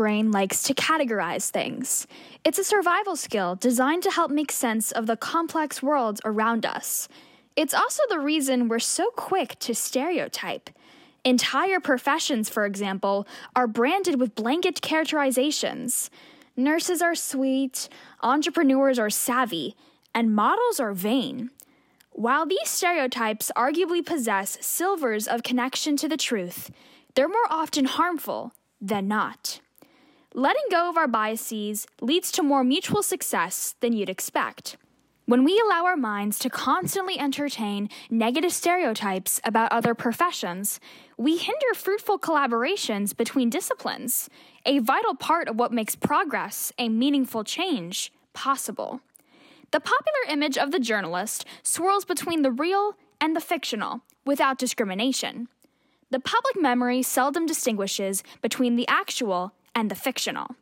Brain likes to categorize things. It's a survival skill designed to help make sense of the complex world around us. It's also the reason we're so quick to stereotype. Entire professions, for example, are branded with blanket characterizations. Nurses are sweet, entrepreneurs are savvy, and models are vain. While these stereotypes arguably possess silvers of connection to the truth, they're more often harmful than not. Letting go of our biases leads to more mutual success than you'd expect. When we allow our minds to constantly entertain negative stereotypes about other professions, we hinder fruitful collaborations between disciplines, a vital part of what makes progress and meaningful change possible. The popular image of the journalist swirls between the real and the fictional without discrimination. The public memory seldom distinguishes between the actual and the fictional.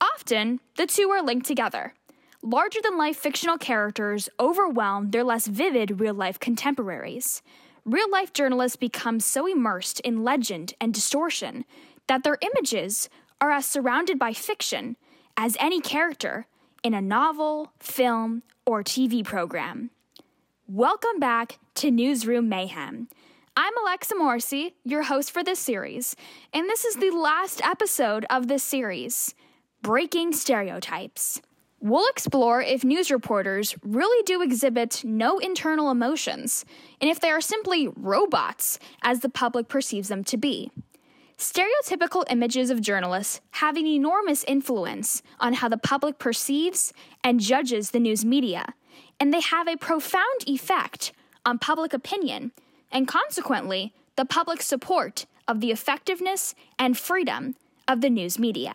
Often, the two are linked together. Larger than life fictional characters overwhelm their less vivid real life contemporaries. Real life journalists become so immersed in legend and distortion that their images are as surrounded by fiction as any character in a novel, film, or TV program. Welcome back to Newsroom Mayhem. I'm Alexa Morrissey, your host for this series, and this is the last episode of this series Breaking Stereotypes. We'll explore if news reporters really do exhibit no internal emotions, and if they are simply robots, as the public perceives them to be. Stereotypical images of journalists have an enormous influence on how the public perceives and judges the news media, and they have a profound effect on public opinion and consequently, the public support of the effectiveness and freedom of the news media.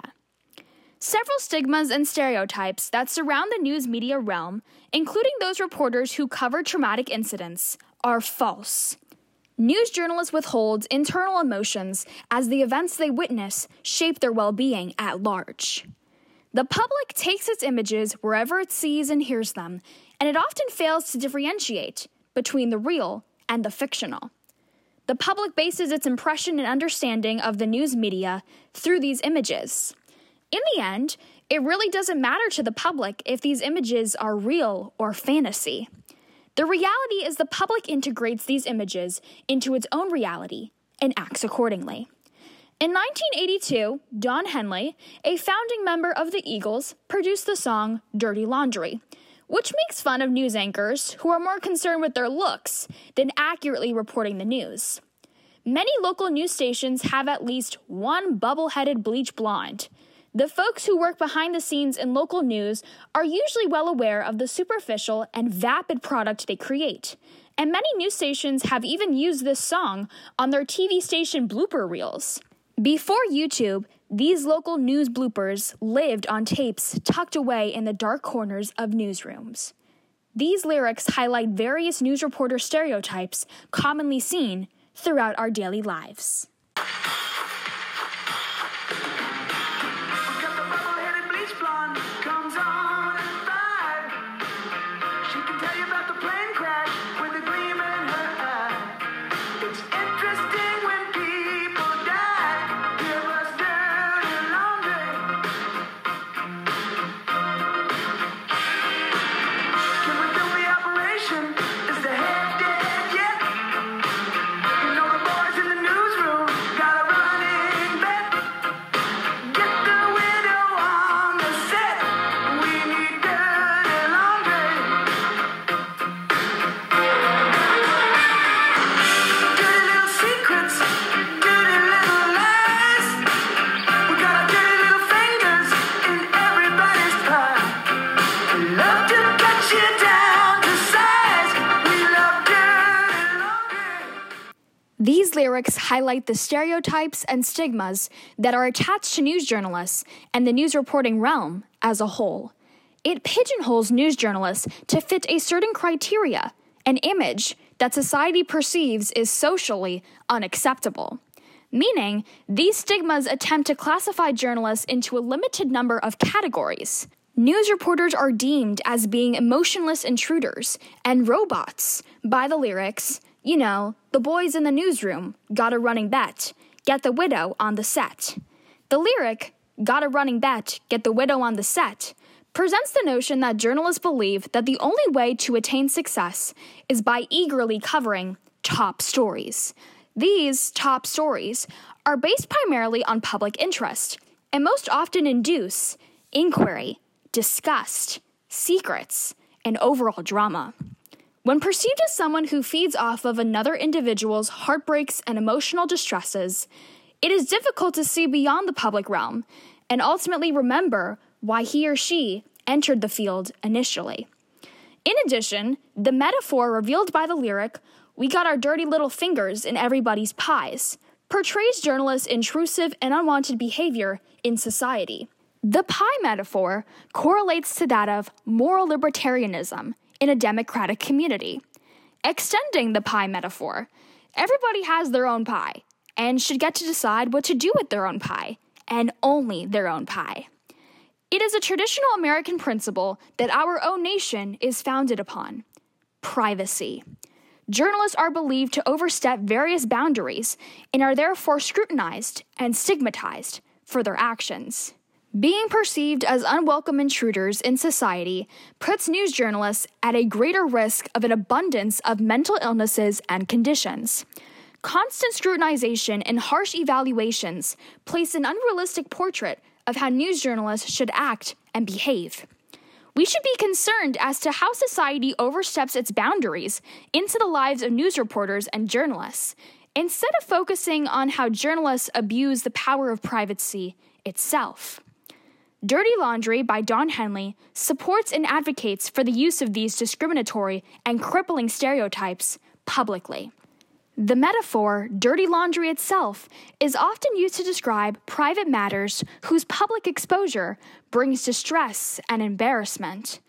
Several stigmas and stereotypes that surround the news media realm, including those reporters who cover traumatic incidents, are false. News journalists withhold internal emotions as the events they witness shape their well being at large. The public takes its images wherever it sees and hears them, and it often fails to differentiate between the real and the fictional. The public bases its impression and understanding of the news media through these images. In the end, it really doesn't matter to the public if these images are real or fantasy. The reality is the public integrates these images into its own reality and acts accordingly. In 1982, Don Henley, a founding member of the Eagles, produced the song Dirty Laundry, which makes fun of news anchors who are more concerned with their looks than accurately reporting the news. Many local news stations have at least one bubble headed bleach blonde. The folks who work behind the scenes in local news are usually well aware of the superficial and vapid product they create. And many news stations have even used this song on their TV station blooper reels. Before YouTube, these local news bloopers lived on tapes tucked away in the dark corners of newsrooms. These lyrics highlight various news reporter stereotypes commonly seen throughout our daily lives. Lyrics highlight the stereotypes and stigmas that are attached to news journalists and the news reporting realm as a whole. It pigeonholes news journalists to fit a certain criteria, an image that society perceives is socially unacceptable. Meaning, these stigmas attempt to classify journalists into a limited number of categories. News reporters are deemed as being emotionless intruders and robots by the lyrics you know, the boys in the newsroom got a running bet. Get the widow on the set. The lyric, Got a running bet, get the widow on the set, presents the notion that journalists believe that the only way to attain success is by eagerly covering top stories. These top stories are based primarily on public interest and most often induce inquiry, disgust, secrets, and overall drama. When perceived as someone who feeds off of another individual's heartbreaks and emotional distresses, it is difficult to see beyond the public realm and ultimately remember why he or she entered the field initially. In addition, the metaphor revealed by the lyric, We got our dirty little fingers in everybody's pies, portrays journalists' intrusive and unwanted behavior in society. The pie metaphor correlates to that of moral libertarianism in a democratic community. Extending the pie metaphor, everybody has their own pie and should get to decide what to do with their own pie, and only their own pie. It is a traditional American principle that our own nation is founded upon privacy. Journalists are believed to overstep various boundaries and are therefore scrutinized and stigmatized for their actions. Being perceived as unwelcome intruders in society puts news journalists at a greater risk of an abundance of mental illnesses and conditions. Constant scrutinization and harsh evaluations place an unrealistic portrait of how news journalists should act and behave. We should be concerned as to how society oversteps its boundaries into the lives of news reporters and journalists, instead of focusing on how journalists abuse the power of privacy itself. Dirty Laundry by Don Henley supports and advocates for the use of these discriminatory and crippling stereotypes publicly. The metaphor, dirty laundry itself, is often used to describe private matters whose public exposure brings distress and embarrassment.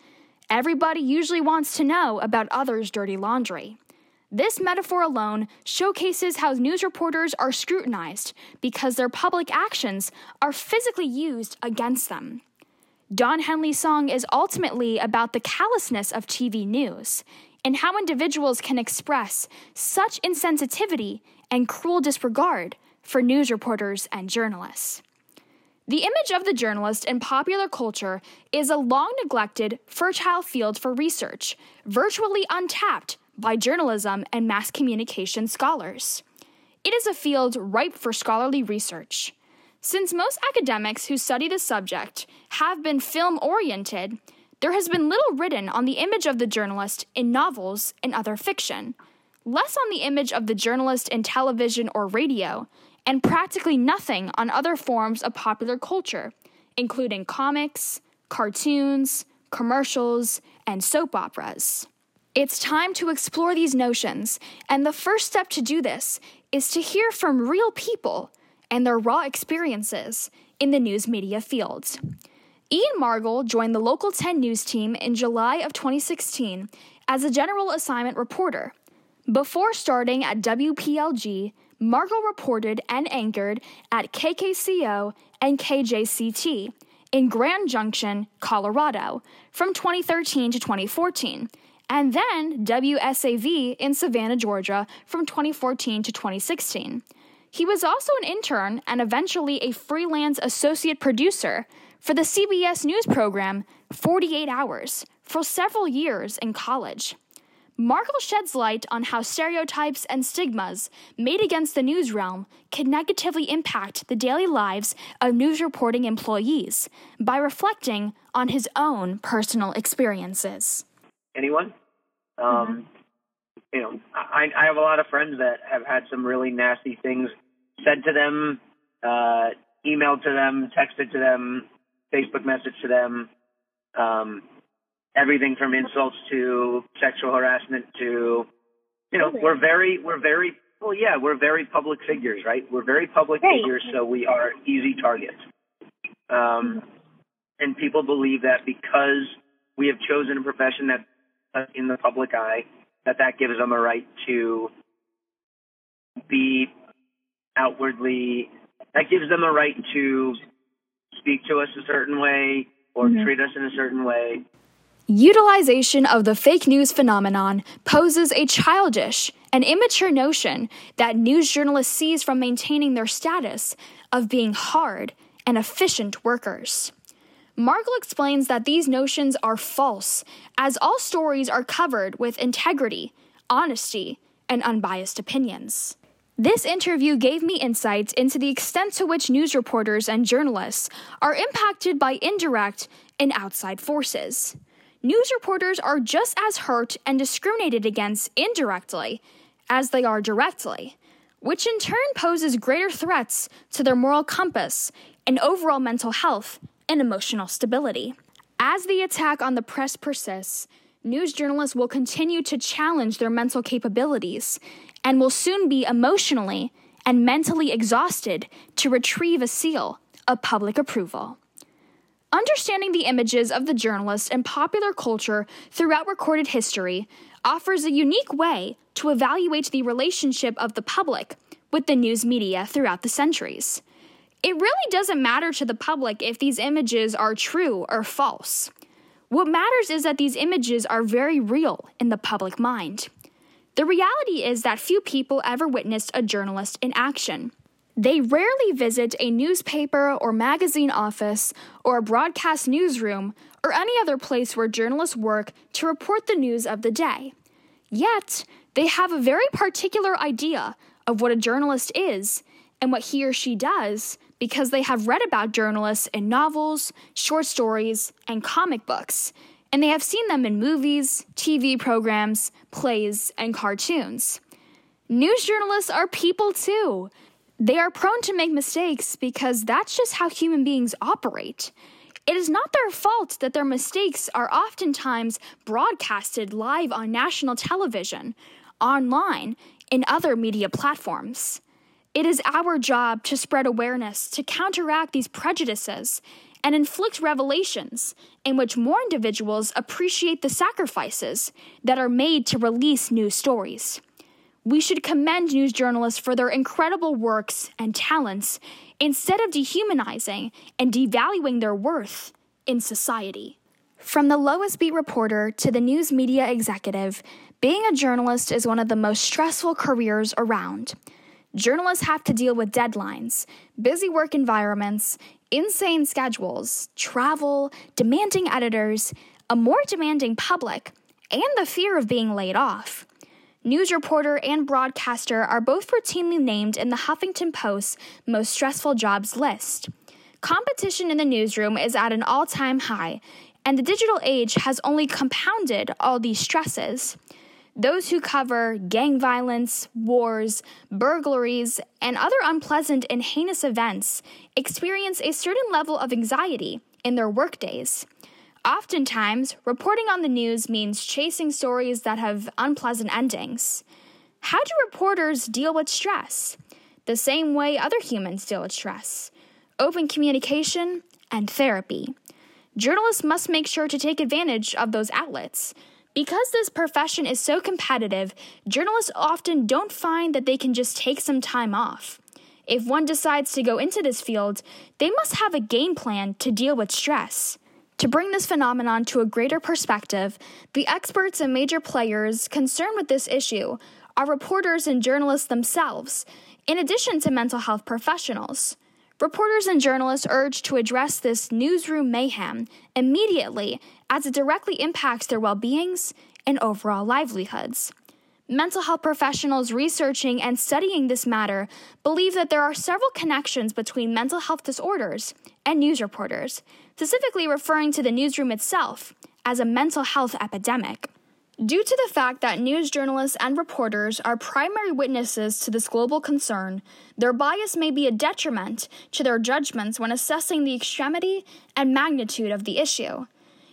Everybody usually wants to know about others' dirty laundry. This metaphor alone showcases how news reporters are scrutinized because their public actions are physically used against them. Don Henley's song is ultimately about the callousness of TV news and how individuals can express such insensitivity and cruel disregard for news reporters and journalists. The image of the journalist in popular culture is a long neglected, fertile field for research, virtually untapped by journalism and mass communication scholars. It is a field ripe for scholarly research. Since most academics who study the subject have been film oriented, there has been little written on the image of the journalist in novels and other fiction, less on the image of the journalist in television or radio, and practically nothing on other forms of popular culture, including comics, cartoons, commercials, and soap operas. It's time to explore these notions, and the first step to do this is to hear from real people and their raw experiences in the news media fields. Ian Margol joined the Local 10 news team in July of 2016 as a general assignment reporter. Before starting at WPLG, Margol reported and anchored at KKCO and KJCT in Grand Junction, Colorado, from 2013 to 2014, and then WSAV in Savannah, Georgia, from 2014 to 2016. He was also an intern and eventually a freelance associate producer for the CBS News program 48 Hours for several years in college. Margol sheds light on how stereotypes and stigmas made against the news realm can negatively impact the daily lives of news reporting employees by reflecting on his own personal experiences. Anyone? Um, mm-hmm. You know, I, I have a lot of friends that have had some really nasty things said to them, uh, emailed to them, texted to them, Facebook message to them. Um, everything from insults to sexual harassment to, you know, we're very, we're very, well, yeah, we're very public figures, right? We're very public right. figures, so we are easy targets. Um, and people believe that because we have chosen a profession that's in the public eye, that that gives them a right to be outwardly, that gives them a right to speak to us a certain way or mm-hmm. treat us in a certain way. Utilization of the fake news phenomenon poses a childish and immature notion that news journalists seize from maintaining their status of being hard and efficient workers. Margol explains that these notions are false, as all stories are covered with integrity, honesty, and unbiased opinions. This interview gave me insights into the extent to which news reporters and journalists are impacted by indirect and outside forces. News reporters are just as hurt and discriminated against indirectly as they are directly, which in turn poses greater threats to their moral compass and overall mental health and emotional stability. As the attack on the press persists, news journalists will continue to challenge their mental capabilities and will soon be emotionally and mentally exhausted to retrieve a seal of public approval. Understanding the images of the journalist and popular culture throughout recorded history offers a unique way to evaluate the relationship of the public with the news media throughout the centuries. It really doesn't matter to the public if these images are true or false. What matters is that these images are very real in the public mind. The reality is that few people ever witnessed a journalist in action. They rarely visit a newspaper or magazine office or a broadcast newsroom or any other place where journalists work to report the news of the day. Yet, they have a very particular idea of what a journalist is and what he or she does because they have read about journalists in novels, short stories, and comic books, and they have seen them in movies, TV programs, plays, and cartoons. News journalists are people too. They are prone to make mistakes because that's just how human beings operate. It is not their fault that their mistakes are oftentimes broadcasted live on national television, online, and other media platforms. It is our job to spread awareness to counteract these prejudices and inflict revelations in which more individuals appreciate the sacrifices that are made to release new stories. We should commend news journalists for their incredible works and talents instead of dehumanizing and devaluing their worth in society. From the lowest beat reporter to the news media executive, being a journalist is one of the most stressful careers around. Journalists have to deal with deadlines, busy work environments, insane schedules, travel, demanding editors, a more demanding public, and the fear of being laid off. News reporter and broadcaster are both routinely named in the Huffington Post's most stressful jobs list. Competition in the newsroom is at an all time high, and the digital age has only compounded all these stresses. Those who cover gang violence, wars, burglaries, and other unpleasant and heinous events experience a certain level of anxiety in their workdays. Oftentimes, reporting on the news means chasing stories that have unpleasant endings. How do reporters deal with stress? The same way other humans deal with stress open communication and therapy. Journalists must make sure to take advantage of those outlets. Because this profession is so competitive, journalists often don't find that they can just take some time off. If one decides to go into this field, they must have a game plan to deal with stress. To bring this phenomenon to a greater perspective, the experts and major players concerned with this issue are reporters and journalists themselves, in addition to mental health professionals. Reporters and journalists urge to address this newsroom mayhem immediately as it directly impacts their well beings and overall livelihoods. Mental health professionals researching and studying this matter believe that there are several connections between mental health disorders and news reporters, specifically referring to the newsroom itself as a mental health epidemic. Due to the fact that news journalists and reporters are primary witnesses to this global concern, their bias may be a detriment to their judgments when assessing the extremity and magnitude of the issue.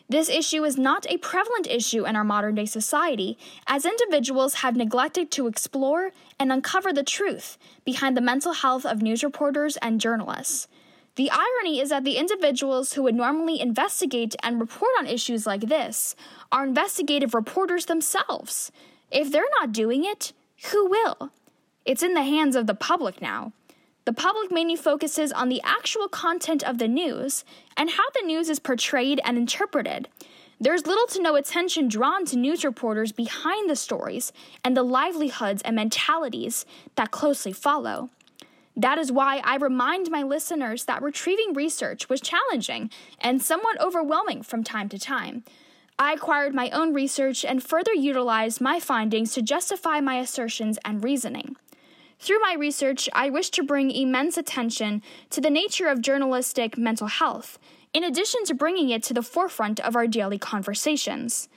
This issue is not a prevalent issue in our modern day society, as individuals have neglected to explore and uncover the truth behind the mental health of news reporters and journalists. The irony is that the individuals who would normally investigate and report on issues like this are investigative reporters themselves. If they're not doing it, who will? It's in the hands of the public now. The public mainly focuses on the actual content of the news and how the news is portrayed and interpreted. There's little to no attention drawn to news reporters behind the stories and the livelihoods and mentalities that closely follow. That is why I remind my listeners that retrieving research was challenging and somewhat overwhelming from time to time. I acquired my own research and further utilized my findings to justify my assertions and reasoning. Through my research, I wish to bring immense attention to the nature of journalistic mental health, in addition to bringing it to the forefront of our daily conversations.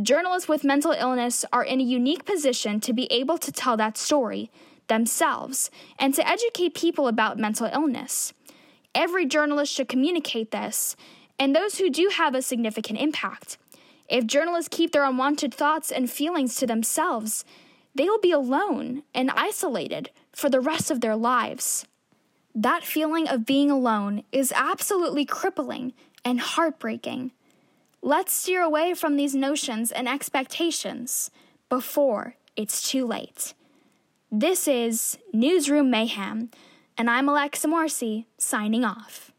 Journalists with mental illness are in a unique position to be able to tell that story themselves and to educate people about mental illness. Every journalist should communicate this, and those who do have a significant impact. If journalists keep their unwanted thoughts and feelings to themselves, they will be alone and isolated for the rest of their lives. That feeling of being alone is absolutely crippling and heartbreaking. Let's steer away from these notions and expectations before it's too late. This is Newsroom Mayhem, and I'm Alexa Morrissey signing off.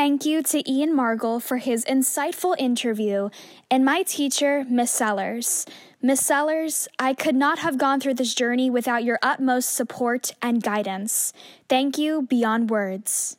Thank you to Ian Margol for his insightful interview and my teacher, Miss Sellers. Miss Sellers, I could not have gone through this journey without your utmost support and guidance. Thank you beyond words.